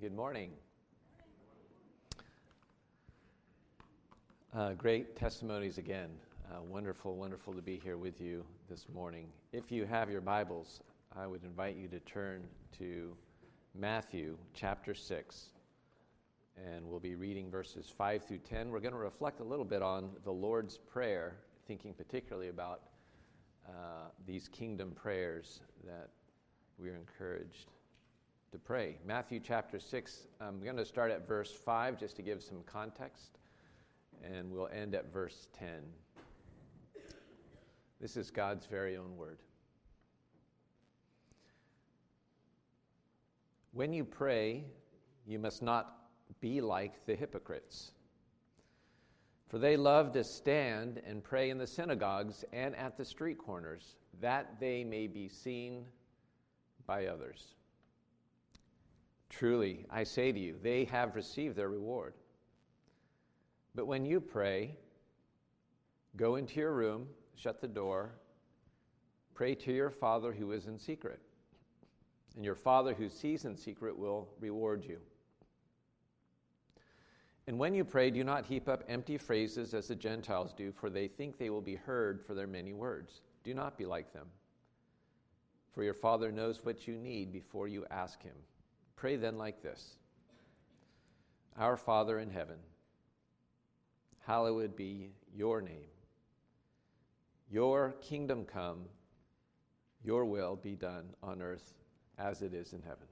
Good morning. Uh, great testimonies again. Uh, wonderful, wonderful to be here with you this morning. If you have your Bibles, I would invite you to turn to Matthew chapter 6, and we'll be reading verses 5 through 10. We're going to reflect a little bit on the Lord's Prayer, thinking particularly about uh, these kingdom prayers that we're encouraged to pray. Matthew chapter 6, I'm going to start at verse 5 just to give some context, and we'll end at verse 10. This is God's very own word. When you pray, you must not be like the hypocrites. For they love to stand and pray in the synagogues and at the street corners, that they may be seen by others. Truly, I say to you, they have received their reward. But when you pray, go into your room, shut the door, pray to your Father who is in secret, and your Father who sees in secret will reward you. And when you pray, do not heap up empty phrases as the Gentiles do, for they think they will be heard for their many words. Do not be like them, for your Father knows what you need before you ask Him. Pray then like this Our Father in heaven, hallowed be your name. Your kingdom come, your will be done on earth as it is in heaven.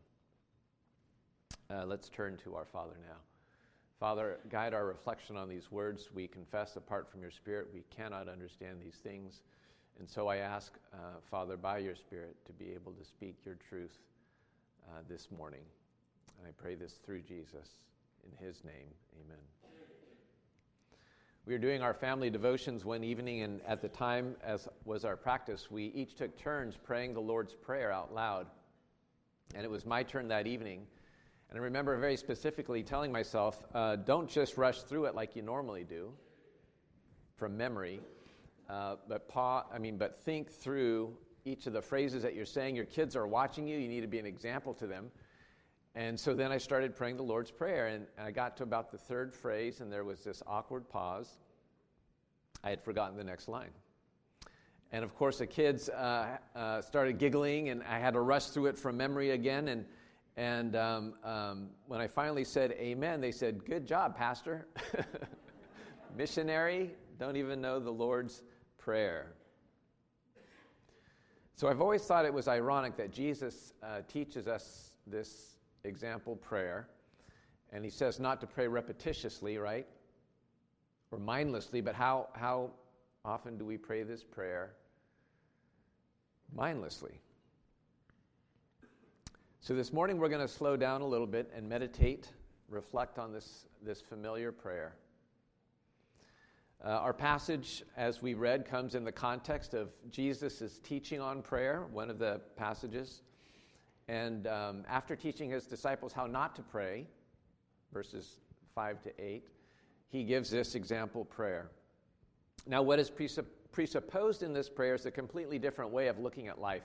Uh, let's turn to our Father now. Father, guide our reflection on these words. We confess apart from your Spirit, we cannot understand these things. And so I ask, uh, Father, by your Spirit, to be able to speak your truth uh, this morning. And I pray this through Jesus. In his name, amen. We were doing our family devotions one evening, and at the time, as was our practice, we each took turns praying the Lord's Prayer out loud. And it was my turn that evening. And I remember very specifically telling myself, uh, don't just rush through it like you normally do from memory, uh, but, pa- I mean, but think through each of the phrases that you're saying. Your kids are watching you, you need to be an example to them. And so then I started praying the Lord's Prayer, and I got to about the third phrase, and there was this awkward pause. I had forgotten the next line. And of course, the kids uh, uh, started giggling, and I had to rush through it from memory again. And, and um, um, when I finally said amen, they said, Good job, Pastor. Missionary, don't even know the Lord's Prayer. So I've always thought it was ironic that Jesus uh, teaches us this example prayer. And he says not to pray repetitiously, right? Or mindlessly, but how, how often do we pray this prayer mindlessly? So this morning we're going to slow down a little bit and meditate, reflect on this, this familiar prayer. Uh, our passage, as we read, comes in the context of Jesus' teaching on prayer, one of the passages. And um, after teaching his disciples how not to pray, verses 5 to 8, he gives this example prayer. Now, what is presupposed in this prayer is a completely different way of looking at life,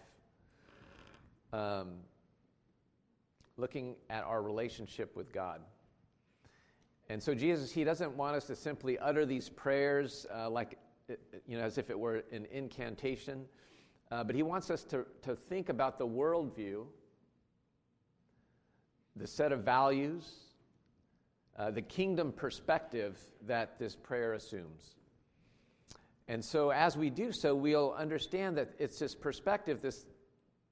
um, looking at our relationship with God. And so, Jesus, he doesn't want us to simply utter these prayers uh, like, you know, as if it were an incantation, uh, but he wants us to, to think about the worldview the set of values, uh, the kingdom perspective that this prayer assumes. And so, as we do so, we'll understand that it's this perspective, this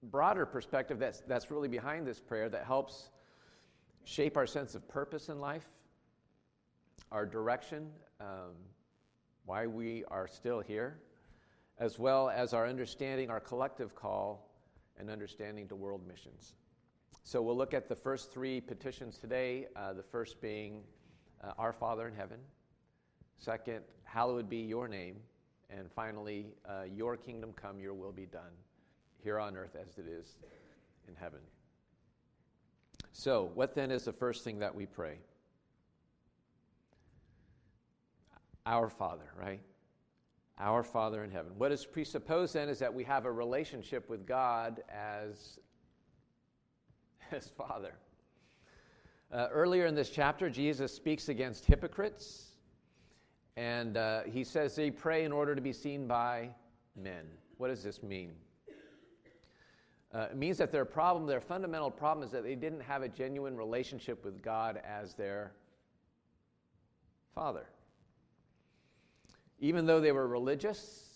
broader perspective that's, that's really behind this prayer that helps shape our sense of purpose in life, our direction, um, why we are still here, as well as our understanding, our collective call, and understanding to world missions. So we'll look at the first three petitions today. Uh, the first being, uh, Our Father in heaven. Second, Hallowed be your name. And finally, uh, Your kingdom come, your will be done, here on earth as it is in heaven. So, what then is the first thing that we pray? Our Father, right? Our Father in heaven. What is presupposed then is that we have a relationship with God as his Father. Uh, earlier in this chapter, Jesus speaks against hypocrites, and uh, he says they pray in order to be seen by men. What does this mean? Uh, it means that their problem, their fundamental problem, is that they didn't have a genuine relationship with God as their Father. Even though they were religious,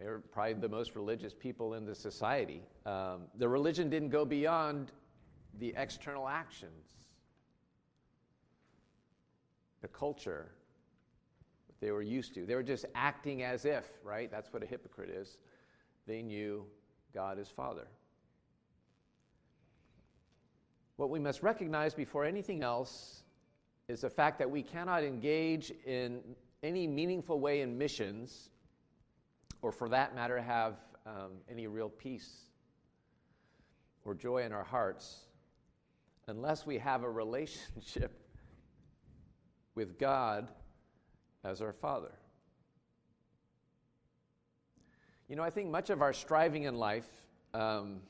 they were probably the most religious people in the society. Um, the religion didn't go beyond the external actions, the culture they were used to. They were just acting as if, right? That's what a hypocrite is. They knew God as Father. What we must recognize before anything else is the fact that we cannot engage in any meaningful way in missions, or for that matter, have um, any real peace or joy in our hearts, unless we have a relationship with God as our Father. You know, I think much of our striving in life. Um,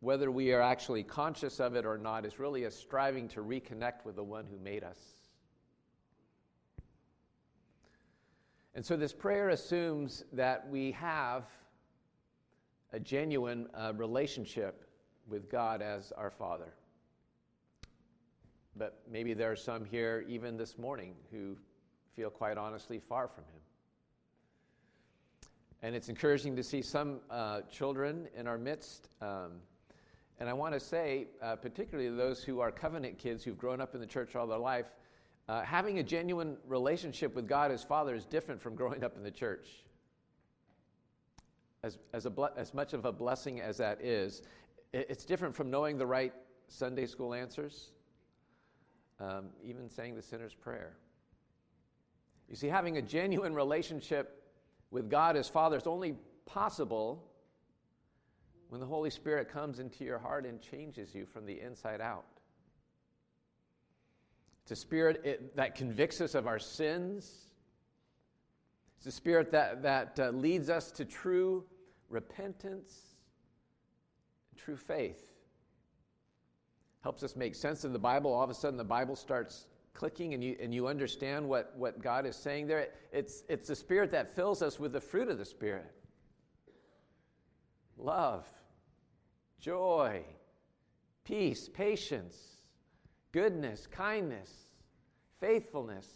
whether we are actually conscious of it or not, is really a striving to reconnect with the one who made us. And so this prayer assumes that we have a genuine uh, relationship with God as our Father. But maybe there are some here, even this morning, who feel quite honestly far from Him. And it's encouraging to see some uh, children in our midst. Um, and I want to say, uh, particularly those who are covenant kids who've grown up in the church all their life, uh, having a genuine relationship with God as Father is different from growing up in the church. As, as, a, as much of a blessing as that is, it's different from knowing the right Sunday school answers, um, even saying the sinner's prayer. You see, having a genuine relationship with God as Father is only possible when the Holy Spirit comes into your heart and changes you from the inside out. It's a spirit it, that convicts us of our sins. It's a spirit that, that uh, leads us to true repentance, true faith. Helps us make sense of the Bible. All of a sudden, the Bible starts clicking and you, and you understand what, what God is saying there. It's, it's the spirit that fills us with the fruit of the Spirit love, joy, peace, patience, goodness, kindness, faithfulness,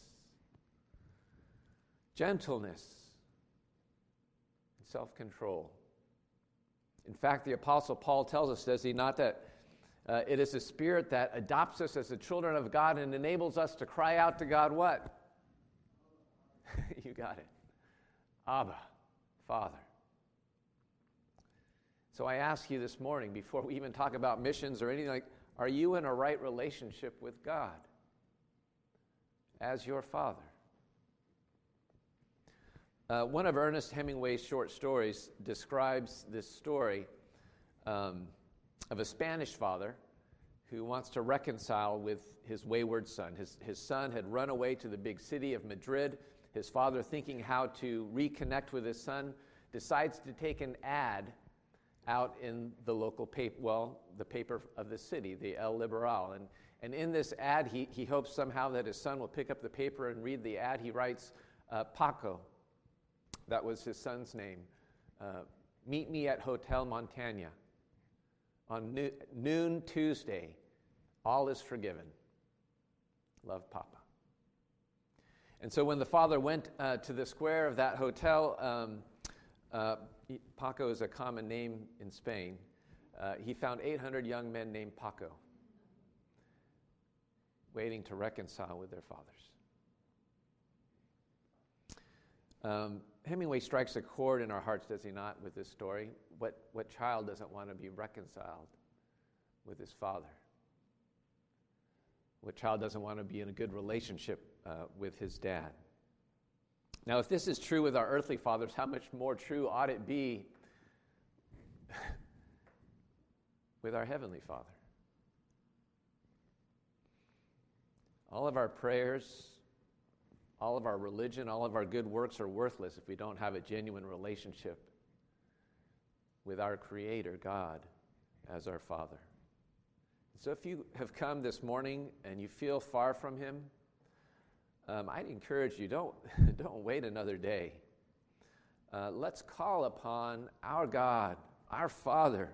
gentleness, and self control. In fact, the Apostle Paul tells us, does he not, that uh, it is a Spirit that adopts us as the children of God and enables us to cry out to God, what? you got it. Abba, Father. So I ask you this morning, before we even talk about missions or anything like, are you in a right relationship with God as your Father? Uh, one of Ernest Hemingway's short stories describes this story um, of a Spanish father who wants to reconcile with his wayward son. His, his son had run away to the big city of Madrid. His father, thinking how to reconnect with his son, decides to take an ad out in the local paper, well, the paper of the city, the El Liberal. And, and in this ad, he, he hopes somehow that his son will pick up the paper and read the ad. He writes, uh, Paco, that was his son's name, uh, meet me at Hotel Montana on no- noon Tuesday. All is forgiven. Love, Papa. And so when the father went uh, to the square of that hotel, um, uh, Paco is a common name in Spain. Uh, he found 800 young men named Paco waiting to reconcile with their fathers. Um, Hemingway strikes a chord in our hearts, does he not, with this story? What, what child doesn't want to be reconciled with his father? What child doesn't want to be in a good relationship uh, with his dad? Now, if this is true with our earthly fathers, how much more true ought it be with our heavenly Father? All of our prayers, all of our religion, all of our good works are worthless if we don't have a genuine relationship with our Creator, God, as our Father. So if you have come this morning and you feel far from Him, um, I'd encourage you don't, don't wait another day. Uh, let's call upon our God, our Father.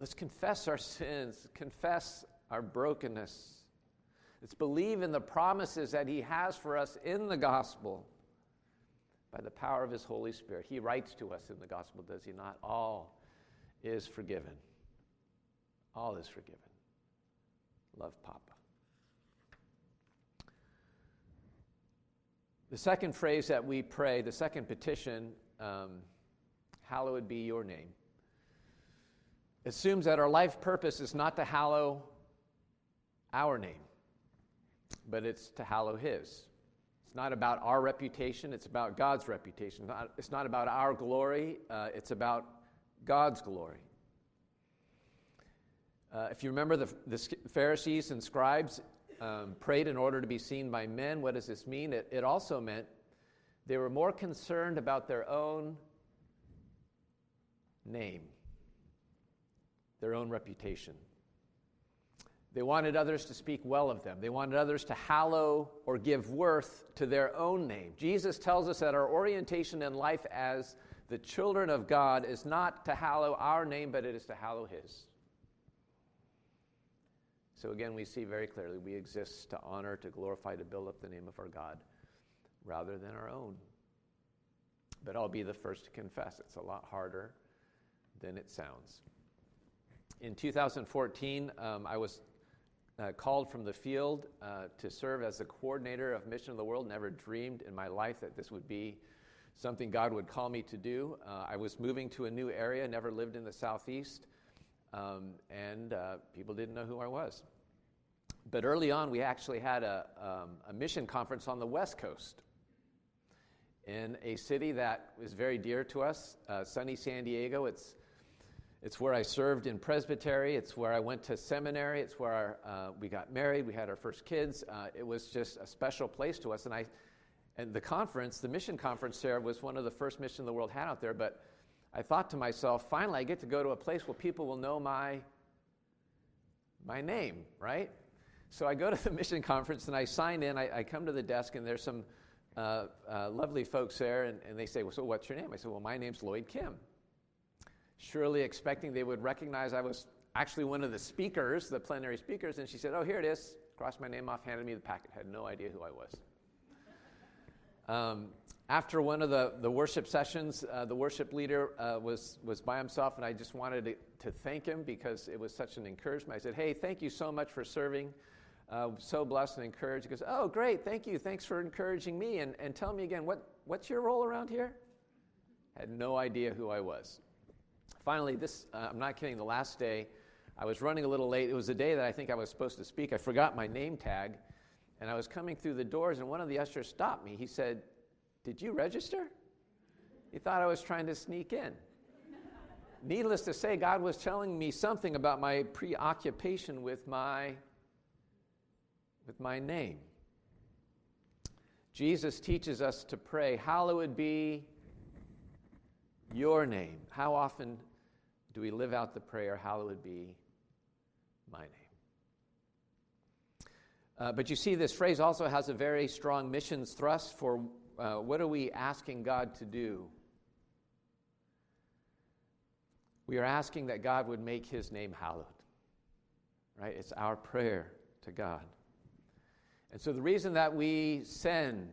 Let's confess our sins, confess our brokenness. Let's believe in the promises that He has for us in the gospel by the power of His Holy Spirit. He writes to us in the gospel, does He not? All is forgiven. All is forgiven. Love Papa. The second phrase that we pray, the second petition, um, hallowed be your name, assumes that our life purpose is not to hallow our name, but it's to hallow His. It's not about our reputation, it's about God's reputation. It's not, about our glory, uh, it's about God's glory. Uh, if you remember, the, the Pharisees and scribes um, prayed in order to be seen by men. What does this mean? It, it also meant they were more concerned about their own name, their own reputation. They wanted others to speak well of them. They wanted others to hallow or give worth to their own name. Jesus tells us that our orientation in life as the children of God is not to hallow our name, but it is to hallow His. So again, we see very clearly we exist to honor, to glorify, to build up the name of our God rather than our own. But I'll be the first to confess it's a lot harder than it sounds. In 2014, um, I was uh, called from the field uh, to serve as the coordinator of Mission to the World. Never dreamed in my life that this would be something God would call me to do. Uh, I was moving to a new area, never lived in the Southeast, um, and uh, people didn't know who I was. But early on, we actually had a, um, a mission conference on the West Coast in a city that is very dear to us, uh, sunny San Diego. It's, it's where I served in presbytery. It's where I went to seminary. It's where our, uh, we got married. We had our first kids. Uh, it was just a special place to us. And, I, and the conference, the mission conference there, was one of the first missions the world had out there. But I thought to myself, finally, I get to go to a place where people will know my, my name, right? So I go to the mission conference and I sign in. I, I come to the desk and there's some uh, uh, lovely folks there, and, and they say, well, So what's your name? I said, Well, my name's Lloyd Kim. Surely expecting they would recognize I was actually one of the speakers, the plenary speakers, and she said, Oh, here it is. Crossed my name off, handed me the packet. Had no idea who I was. Um, after one of the, the worship sessions, uh, the worship leader uh, was, was by himself, and I just wanted to, to thank him because it was such an encouragement. I said, Hey, thank you so much for serving uh, so blessed and encouraged. He goes, Oh, great, thank you. Thanks for encouraging me. And, and tell me again, what, what's your role around here? Had no idea who I was. Finally, this, uh, I'm not kidding, the last day, I was running a little late. It was the day that I think I was supposed to speak. I forgot my name tag, and I was coming through the doors, and one of the ushers stopped me. He said, Did you register? He thought I was trying to sneak in. Needless to say, God was telling me something about my preoccupation with my with my name. Jesus teaches us to pray, Hallowed be your name. How often do we live out the prayer, Hallowed be my name? Uh, but you see, this phrase also has a very strong missions thrust for uh, what are we asking God to do? We are asking that God would make his name hallowed. Right? It's our prayer to God. And so the reason that we send,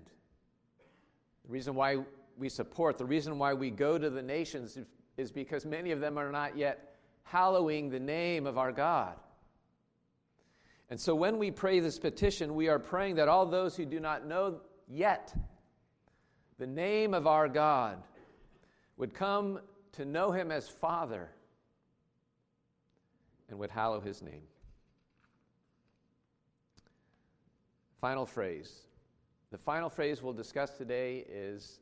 the reason why we support, the reason why we go to the nations is, is because many of them are not yet hallowing the name of our God. And so when we pray this petition, we are praying that all those who do not know yet the name of our God would come to know him as Father and would hallow his name. Final phrase. The final phrase we'll discuss today is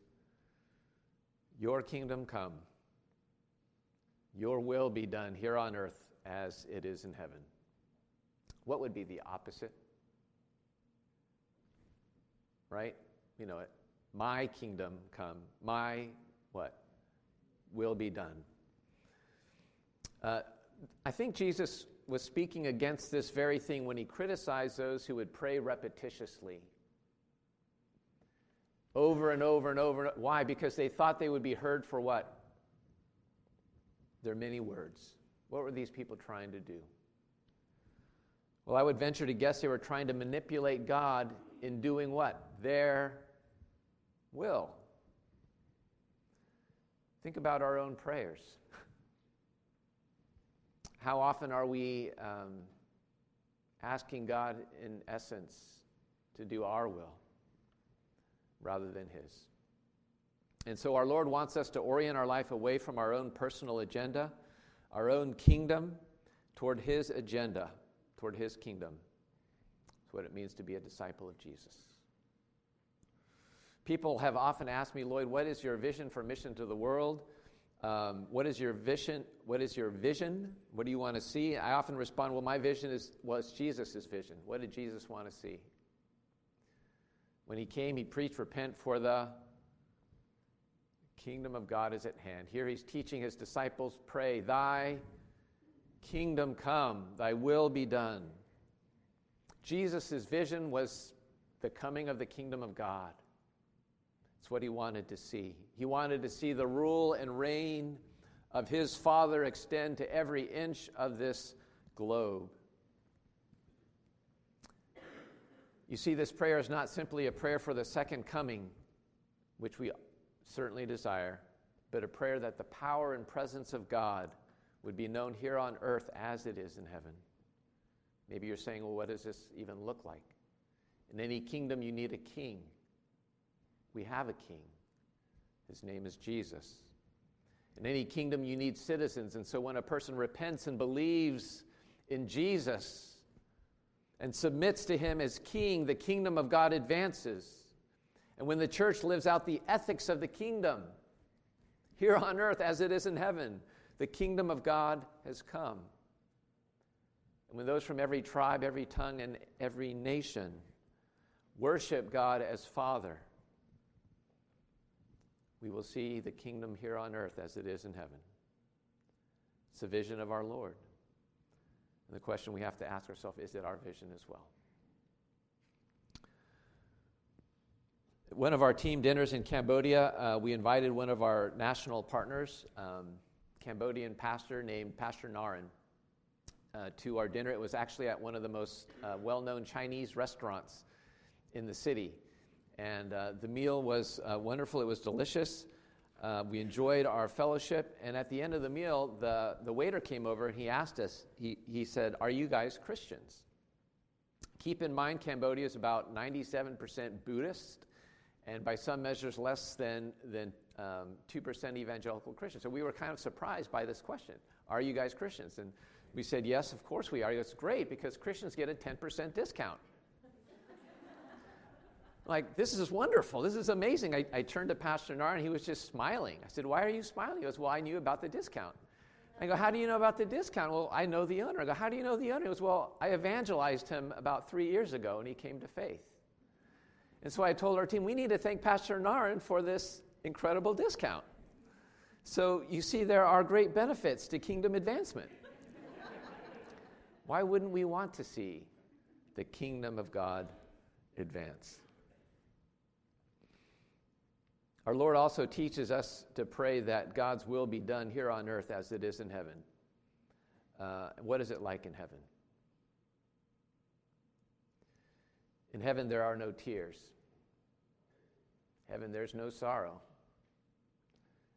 Your kingdom come, your will be done here on earth as it is in heaven. What would be the opposite? Right? You know it. My kingdom come, my what? Will be done. Uh, I think Jesus was speaking against this very thing when he criticized those who would pray repetitiously. Over and over and over. Why? Because they thought they would be heard for what? Their many words. What were these people trying to do? Well, I would venture to guess they were trying to manipulate God in doing what? Their will. Think about our own prayers. How often are we um, asking God, in essence, to do our will rather than His? And so our Lord wants us to orient our life away from our own personal agenda, our own kingdom, toward His agenda, toward His kingdom. That's what it means to be a disciple of Jesus. People have often asked me, Lloyd, what is your vision for mission to the world? Um, what is your vision? What is your vision? What do you want to see? I often respond, well, my vision is was Jesus' vision. What did Jesus want to see? When he came, he preached, repent for the kingdom of God is at hand. Here he's teaching his disciples, pray, thy kingdom come, thy will be done. Jesus' vision was the coming of the kingdom of God. It's what he wanted to see. He wanted to see the rule and reign of his Father extend to every inch of this globe. You see, this prayer is not simply a prayer for the second coming, which we certainly desire, but a prayer that the power and presence of God would be known here on earth as it is in heaven. Maybe you're saying, well, what does this even look like? In any kingdom, you need a king. We have a king. His name is Jesus. In any kingdom, you need citizens. And so when a person repents and believes in Jesus and submits to him as king, the kingdom of God advances. And when the church lives out the ethics of the kingdom here on earth as it is in heaven, the kingdom of God has come. And when those from every tribe, every tongue, and every nation worship God as Father, we will see the kingdom here on earth as it is in heaven. It's a vision of our Lord. And the question we have to ask ourselves is it our vision as well? One of our team dinners in Cambodia, uh, we invited one of our national partners, um, Cambodian pastor named Pastor Narin, uh, to our dinner. It was actually at one of the most uh, well known Chinese restaurants in the city. And uh, the meal was uh, wonderful, it was delicious. Uh, we enjoyed our fellowship. And at the end of the meal, the, the waiter came over and he asked us, he, he said, Are you guys Christians? Keep in mind, Cambodia is about 97% Buddhist, and by some measures, less than, than um, 2% evangelical Christians. So we were kind of surprised by this question Are you guys Christians? And we said, Yes, of course we are. It's great because Christians get a 10% discount like, this is wonderful. This is amazing. I, I turned to Pastor Nar and he was just smiling. I said, Why are you smiling? He goes, Well, I knew about the discount. I go, How do you know about the discount? Well, I know the owner. I go, How do you know the owner? He goes, Well, I evangelized him about three years ago and he came to faith. And so I told our team, We need to thank Pastor Narin for this incredible discount. So you see, there are great benefits to kingdom advancement. Why wouldn't we want to see the kingdom of God advance? Our Lord also teaches us to pray that God's will be done here on earth as it is in heaven. Uh, what is it like in heaven? In heaven, there are no tears. Heaven, there's no sorrow.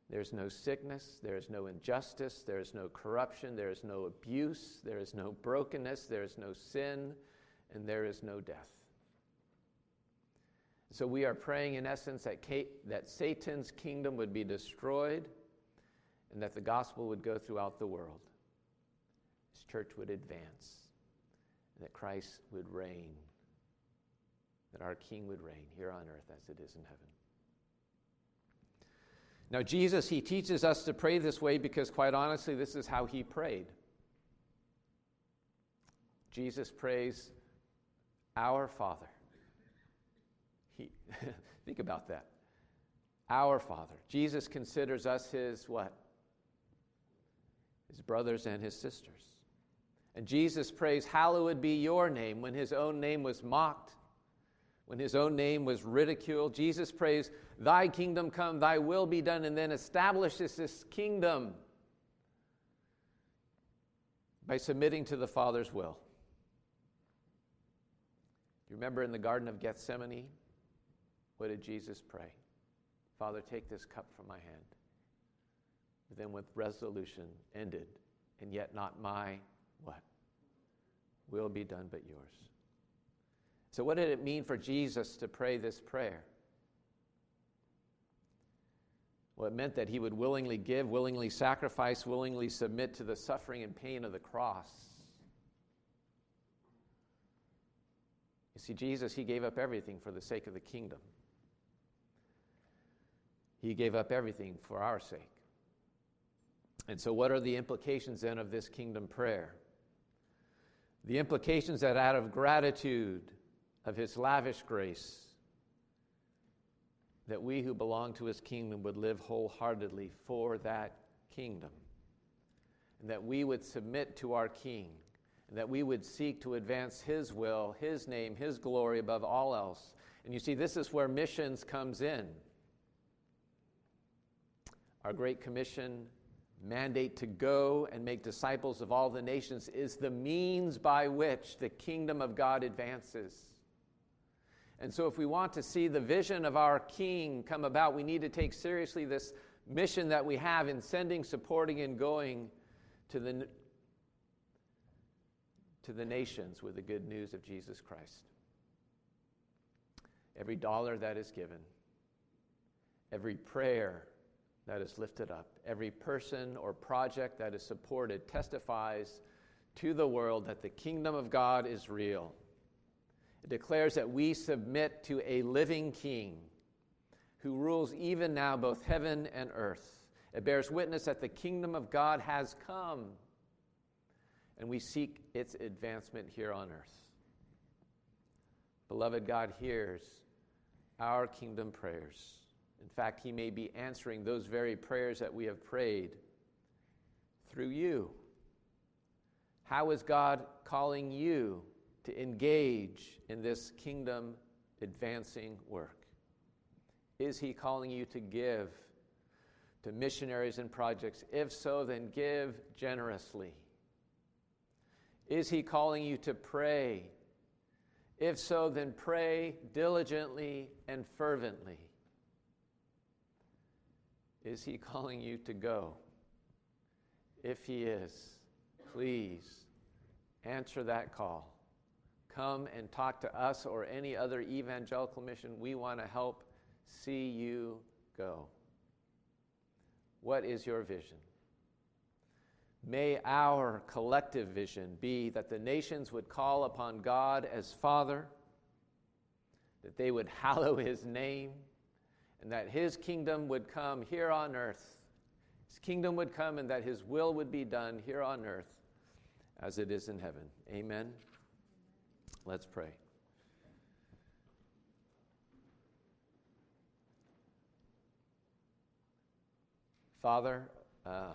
There's no sickness. There's no injustice. There's no corruption. There's no abuse. There is no brokenness. There is no sin. And there is no death. So we are praying, in essence, that, that Satan's kingdom would be destroyed and that the gospel would go throughout the world. His church would advance, and that Christ would reign, that our King would reign here on earth as it is in heaven. Now, Jesus, he teaches us to pray this way because, quite honestly, this is how he prayed. Jesus prays, Our Father he, think about that. Our Father. Jesus considers us his what? His brothers and his sisters. And Jesus prays, Hallowed be your name, when his own name was mocked, when his own name was ridiculed. Jesus prays, Thy kingdom come, thy will be done, and then establishes this kingdom by submitting to the Father's will. You remember in the Garden of Gethsemane? What did Jesus pray? Father, take this cup from my hand. But then with resolution ended, and yet not my what? Will be done but yours. So, what did it mean for Jesus to pray this prayer? Well, it meant that he would willingly give, willingly sacrifice, willingly submit to the suffering and pain of the cross. You see, Jesus, he gave up everything for the sake of the kingdom. He gave up everything for our sake. And so, what are the implications then of this kingdom prayer? The implications that out of gratitude of his lavish grace, that we who belong to his kingdom would live wholeheartedly for that kingdom, and that we would submit to our king, and that we would seek to advance his will, his name, his glory above all else. And you see, this is where missions comes in. Our Great Commission mandate to go and make disciples of all the nations is the means by which the kingdom of God advances. And so, if we want to see the vision of our King come about, we need to take seriously this mission that we have in sending, supporting, and going to the, to the nations with the good news of Jesus Christ. Every dollar that is given, every prayer that is lifted up, every person or project that is supported testifies to the world that the kingdom of God is real. It declares that we submit to a living king who rules even now both heaven and earth. It bears witness that the kingdom of God has come, and we seek its advancement here on earth. Beloved, God hears our kingdom prayers. In fact, He may be answering those very prayers that we have prayed through you. How is God calling you to engage in this kingdom advancing work? Is He calling you to give to missionaries and projects? If so, then give generously. Is He calling you to pray? If so, then pray diligently and fervently. Is He calling you to go? If He is, please answer that call. Come and talk to us or any other evangelical mission. We want to help see you go. What is your vision? May our collective vision be that the nations would call upon God as Father, that they would hallow His name and that his kingdom would come here on earth. His kingdom would come and that his will would be done here on earth as it is in heaven. Amen. Let's pray. Father, uh,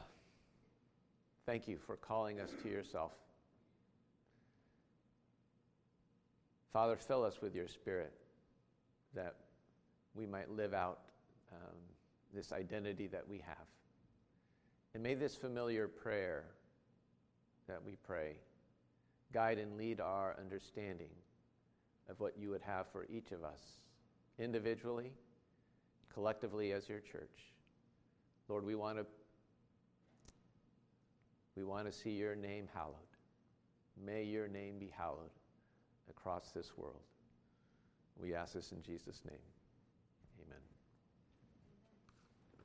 thank you for calling us to yourself. Father, fill us with your spirit that we might live out um, this identity that we have. And may this familiar prayer that we pray guide and lead our understanding of what you would have for each of us, individually, collectively as your church. Lord, we want to we want to see your name hallowed. May your name be hallowed across this world. We ask this in Jesus' name. Amen.